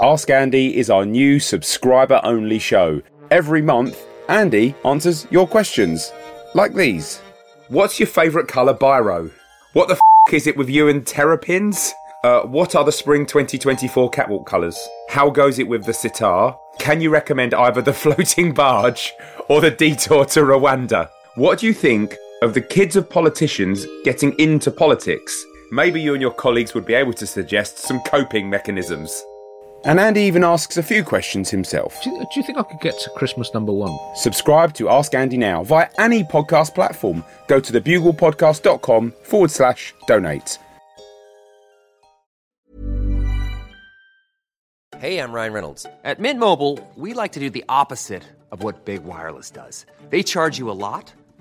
Ask Andy is our new subscriber only show. Every month, Andy answers your questions. Like these What's your favourite colour biro? What the f is it with you and terrapins? Uh, what are the spring 2024 catwalk colours? How goes it with the sitar? Can you recommend either the floating barge or the detour to Rwanda? What do you think of the kids of politicians getting into politics? Maybe you and your colleagues would be able to suggest some coping mechanisms. And Andy even asks a few questions himself. Do you, do you think I could get to Christmas number one? Subscribe to Ask Andy now via any podcast platform. Go to thebuglepodcast.com forward slash donate. Hey, I'm Ryan Reynolds. At Mint Mobile, we like to do the opposite of what Big Wireless does. They charge you a lot,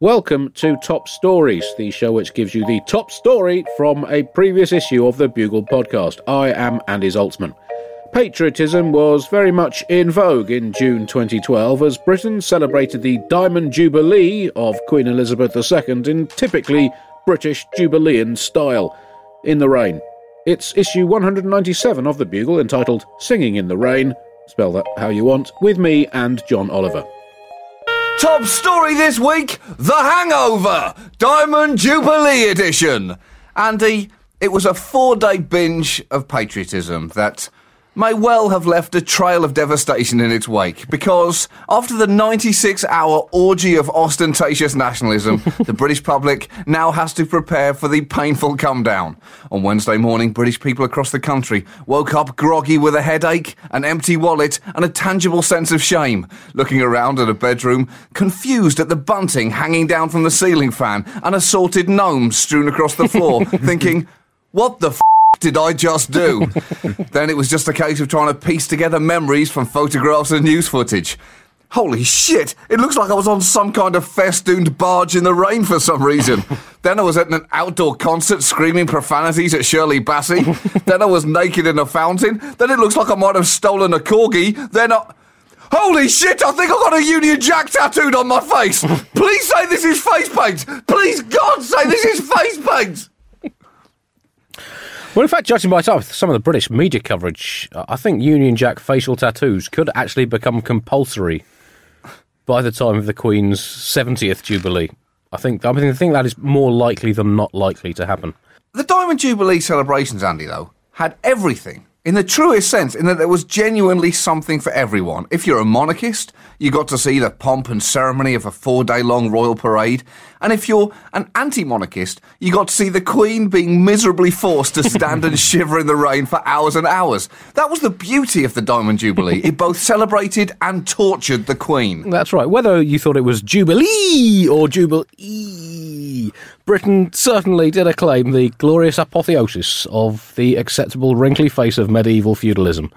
Welcome to Top Stories, the show which gives you the top story from a previous issue of the Bugle podcast. I am Andy Zaltzman. Patriotism was very much in vogue in June 2012 as Britain celebrated the Diamond Jubilee of Queen Elizabeth II in typically British Jubilean style. In the Rain. It's issue 197 of the Bugle entitled Singing in the Rain, spell that how you want, with me and John Oliver. Top story this week The Hangover, Diamond Jubilee Edition. Andy, it was a four day binge of patriotism that may well have left a trail of devastation in its wake because after the 96 hour orgy of ostentatious nationalism, the British public now has to prepare for the painful come down. On Wednesday morning, British people across the country woke up groggy with a headache, an empty wallet, and a tangible sense of shame, looking around at a bedroom, confused at the bunting hanging down from the ceiling fan and assorted gnomes strewn across the floor, thinking, what the f- did I just do? then it was just a case of trying to piece together memories from photographs and news footage. Holy shit, it looks like I was on some kind of festooned barge in the rain for some reason. then I was at an outdoor concert screaming profanities at Shirley Bassey. then I was naked in a fountain. Then it looks like I might have stolen a corgi. Then I. Holy shit, I think I've got a Union Jack tattooed on my face! Please say this is face paint! Please, God, say this is face paint! Well, in fact, judging by some of the British media coverage, I think Union Jack facial tattoos could actually become compulsory by the time of the Queen's 70th Jubilee. I think I, mean, I think that is more likely than not likely to happen. The Diamond Jubilee celebrations, Andy, though, had everything in the truest sense, in that there was genuinely something for everyone. If you're a monarchist, you got to see the pomp and ceremony of a four day long royal parade. And if you're an anti monarchist, you got to see the Queen being miserably forced to stand and shiver in the rain for hours and hours. That was the beauty of the Diamond Jubilee. It both celebrated and tortured the Queen. That's right. Whether you thought it was Jubilee or Jubilee, Britain certainly did acclaim the glorious apotheosis of the acceptable wrinkly face of medieval feudalism.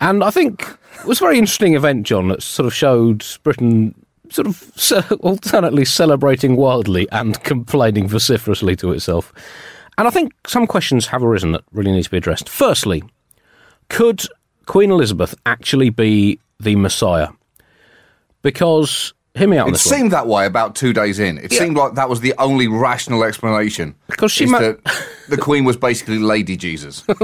And I think it was a very interesting event, John, that sort of showed Britain sort of ce- alternately celebrating wildly and complaining vociferously to itself. And I think some questions have arisen that really need to be addressed. Firstly, could Queen Elizabeth actually be the Messiah? Because, hear me out on It this one. seemed that way about two days in. It Yeah. seemed like that was the only rational explanation. Because she ma- that the Queen was basically Lady Jesus.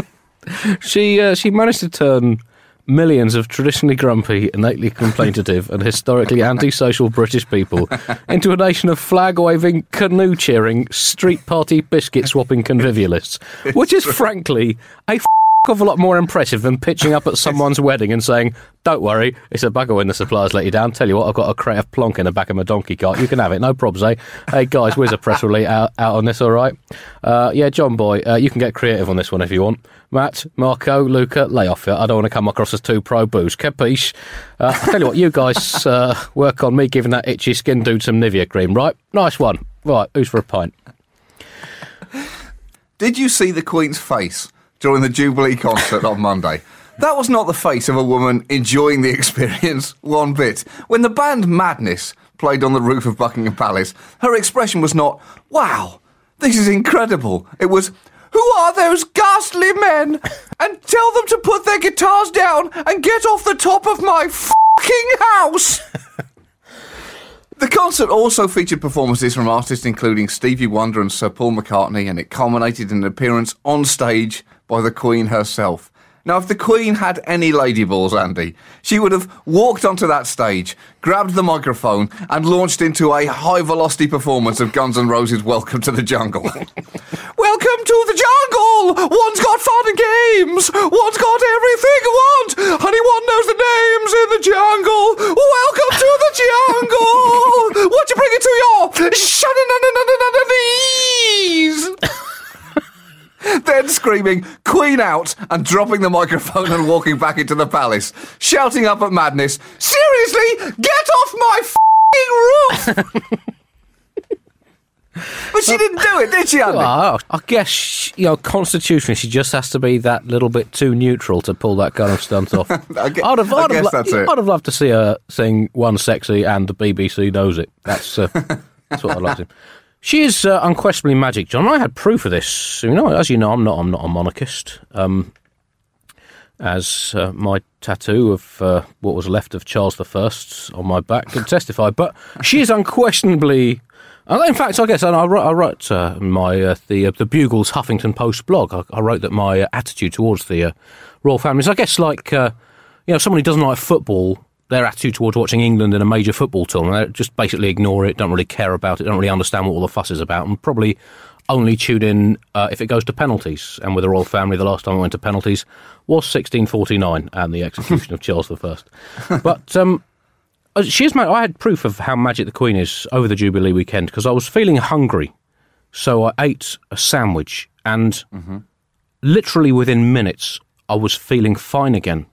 She uh, she managed to turn millions of traditionally grumpy, innately complainative, and historically antisocial British people into a nation of flag waving, canoe cheering, street party biscuit swapping convivialists, which is frankly a f- of a lot more impressive than pitching up at someone's wedding and saying, "Don't worry, it's a bugger when the suppliers let you down." Tell you what, I've got a crate of plonk in the back of my donkey cart. You can have it, no problems, eh? Hey guys, where's a press release out, out on this? All right? Uh, yeah, John boy, uh, you can get creative on this one if you want. Matt, Marco, Luca, lay off it. I don't want to come across as too pro booze. Capiche? Uh, I tell you what, you guys uh, work on me giving that itchy skin dude some Nivea cream, right? Nice one. Right, who's for a pint? Did you see the Queen's face during the Jubilee concert on Monday? That was not the face of a woman enjoying the experience one bit. When the band Madness played on the roof of Buckingham Palace, her expression was not, wow, this is incredible. It was, who are those ghastly men? And tell them to put their guitars down and get off the top of my fucking house. The concert also featured performances from artists including Stevie Wonder and Sir Paul McCartney, and it culminated in an appearance on stage by the Queen herself. Now, if the Queen had any lady balls, Andy, she would have walked onto that stage, grabbed the microphone, and launched into a high velocity performance of Guns N' Roses' Welcome to the Jungle. Welcome to the jungle! One's got fun and games! One's got everything you want! Anyone knows the names in the jungle! Welcome to the jungle! What you bring it to your shunning then screaming Queen out and dropping the microphone and walking back into the palace, shouting up at madness, Seriously, get off my f***ing roof! but she didn't do it, did she, Andy? Well, I guess you know constitutionally she just has to be that little bit too neutral to pull that kind of stunt off. I I'd have, I I'd have, guess lo- that's it. I'd have loved to see her sing "One Sexy" and the BBC knows it. That's uh, that's what I'd like to. She is uh, unquestionably magic, John. I had proof of this. You know, as you know, I'm not. I'm not a monarchist. Um, as uh, my tattoo of uh, what was left of Charles I on my back can testify. But she is unquestionably. In fact, I guess I wrote, I wrote uh, my uh, the uh, the Bugle's Huffington Post blog. I, I wrote that my uh, attitude towards the royal family is, I guess, like you know, someone who doesn't like football. Their attitude towards watching England in a major football tournament, they just basically ignore it, don't really care about it, don't really understand what all the fuss is about, and probably only tune in uh, if it goes to penalties. And with the royal family, the last time it went to penalties was 1649 and the execution of Charles I. But um, uh, she is. ma- I had proof of how magic the Queen is over the Jubilee weekend because I was feeling hungry, so I ate a sandwich, and literally within minutes, I was feeling fine again.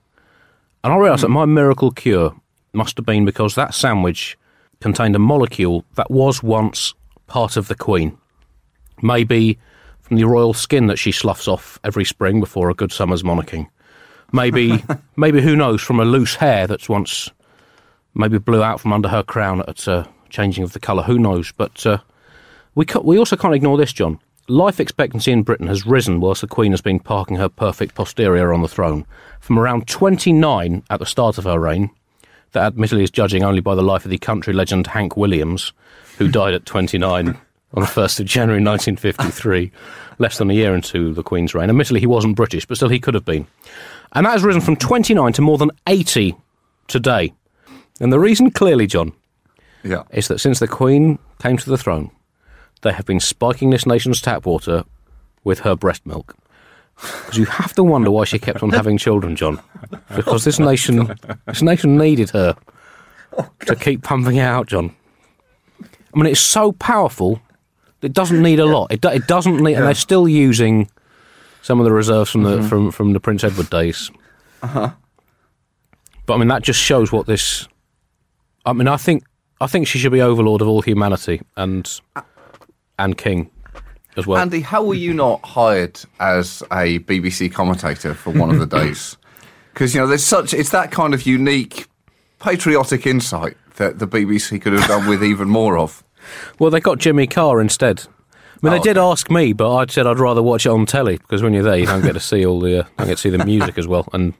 And I realised that my miracle cure must have been because that sandwich contained a molecule that was once part of the Queen. Maybe from the royal skin that she sloughs off every spring before a good summer's monarching. Maybe, maybe who knows, from a loose hair that's once maybe blew out from under her crown at uh, changing of the colour. Who knows? But uh, we ca- we also can't ignore this, John. Life expectancy in Britain has risen whilst the Queen has been parking her perfect posterior on the throne. From around 29 at the start of her reign, that admittedly is judging only by the life of the country legend Hank Williams, who died at 29 on the 1st of January 1953, less than a year into the Queen's reign. Admittedly, he wasn't British, but still he could have been. And that has risen from 29 to more than 80 today. And the reason, clearly, John, Yeah. is that since the Queen came to the throne, they have been spiking this nation's tap water with her breast milk. Because you have to wonder why she kept on having children, John. Because this nation, this nation needed her to keep pumping it out, John. I mean, it's so powerful. It doesn't need a lot. It, do, it doesn't need, and they're still using some of the reserves from the from, from the Prince Edward days. Uh-huh. But I mean, that just shows what this. I mean, I think I think she should be overlord of all humanity and and king as well. Andy, how were you not hired as a BBC commentator for one of the days? Because you know, there's such it's that kind of unique patriotic insight that the BBC could have done with even more of. Well, they got Jimmy Carr instead. I mean, Oh, they did ask me, but I said I'd rather watch it on telly because when you're there, you don't get to see all the, uh, don't get to see the music as well. And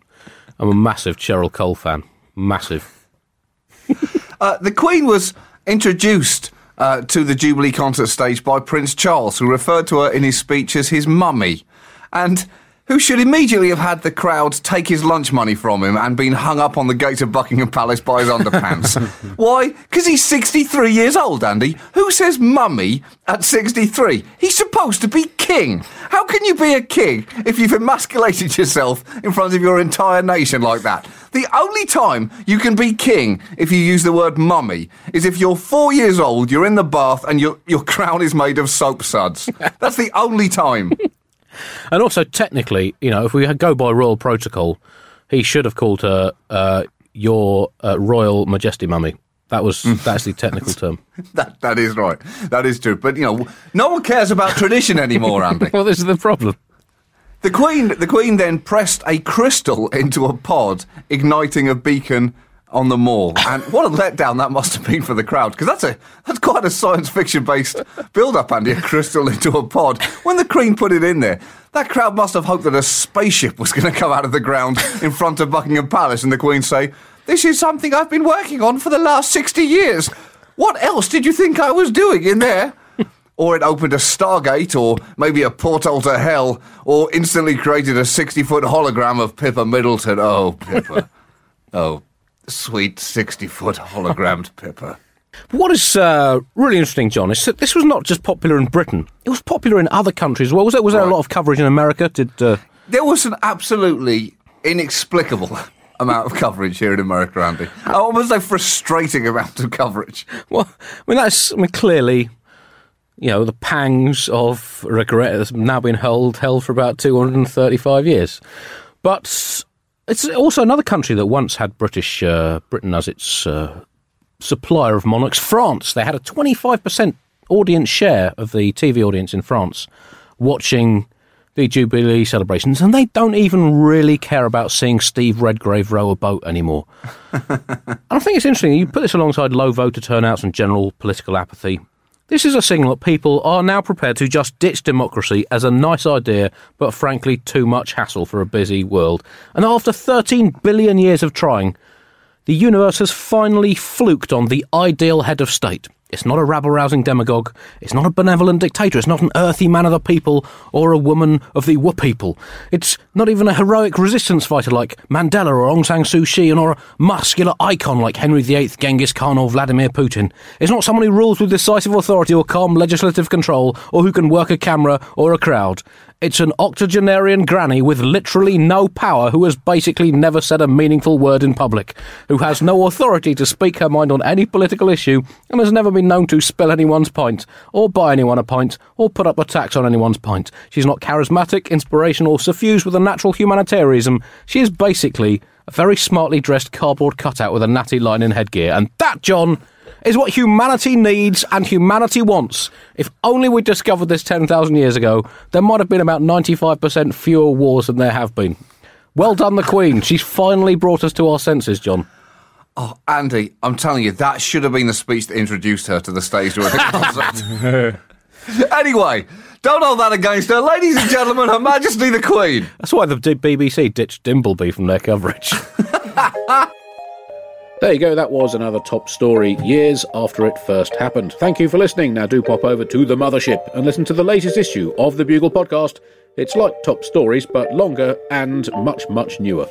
I'm a massive Cheryl Cole fan, massive. Uh, the Queen was introduced uh, to the Jubilee concert stage by Prince Charles, who referred to her in his speech as his mummy. And who should immediately have had the crowd take his lunch money from him and been hung up on the gate of Buckingham Palace by his underpants. Why? Because he's 63 years old, Andy. Who says mummy at 63? He's supposed to be king. How can you be a king if you've emasculated yourself in front of your entire nation like that? The only time you can be king if you use the word mummy is if you're four years old, you're in the bath, and your, your crown is made of soap suds. That's the only time. And also, technically, you know, if we go by royal protocol, he should have called her uh, your uh, royal majesty mummy. That was that's the technical term. That that is right. That is true. But you know, no one cares about tradition anymore, Andy. Well, this is the problem. The Queen the Queen then pressed a crystal into a pod, igniting a beacon on the mall. And what a letdown that must have been for the crowd, because that's a that's quite a science fiction based build up, Andy, a crystal into a pod. When the Queen put it in there, that crowd must have hoped that a spaceship was going to come out of the ground in front of Buckingham Palace and the Queen say, This is something I've been working on for the last 60 years. What else did you think I was doing in there? or it opened a Stargate, or maybe a portal to hell, or instantly created a 60 foot hologram of Pippa Middleton. Oh, Pippa. oh, sweet 60 foot hologrammed Pippa. What is uh, really interesting, John, is that this was not just popular in Britain. It was popular in other countries as well. Was there, was there a lot of coverage in America? Did uh, There was an absolutely inexplicable amount of coverage here in America, Andy. Almost a frustrating amount of coverage. well, I mean that's I mean clearly, you know, the pangs of regret has now been held held for about two hundred and thirty five years, but it's also another country that once had British uh, Britain as its uh, supplier of monarchs. France. They had a twenty five percent audience share of the TV audience in France watching the Jubilee celebrations, and they don't even really care about seeing Steve Redgrave row a boat anymore. And I think it's interesting. You put this alongside low voter turnouts and general political apathy. This is a signal that people are now prepared to just ditch democracy as a nice idea, but frankly too much hassle for a busy world. And after 13 billion years of trying, the universe has finally fluked on the ideal head of state. It's not a rabble rousing demagogue. It's not a benevolent dictator. It's not an earthy man of the people or a woman of the Wu people. It's not even a heroic resistance fighter like Mandela or Aung San Suu Kyi, or a muscular icon like Henry VIII, Genghis Khan, or Vladimir Putin. It's not someone who rules with decisive authority or calm legislative control or who can work a camera or a crowd. It's an octogenarian granny with literally no power who has basically never said a meaningful word in public, who has no authority to speak her mind on any political issue, and has never been known to spill anyone's pint, or buy anyone a pint, or put up a tax on anyone's pint. She's not charismatic, inspirational, suffused with a natural humanitarianism. She is basically a very smartly dressed cardboard cutout with a natty line in headgear, and that, John, is what humanity needs and humanity wants. If only we discovered this 10,000 years ago, there might have been about 95% fewer wars than there have been. Well done, the Queen. She's finally brought us to our senses, John. Oh, Andy, I'm telling you, that should have been the speech that introduced her to the stage door at the concert. anyway, don't hold that against her. Ladies and gentlemen, Her Majesty the Queen. That's why the BBC ditched Dimbleby from their coverage. There you go, that was another top story years after it first happened. Thank you for listening. Now do pop over to the mothership and listen to the latest issue of the Bugle podcast. It's like top stories, but longer and much, much newer.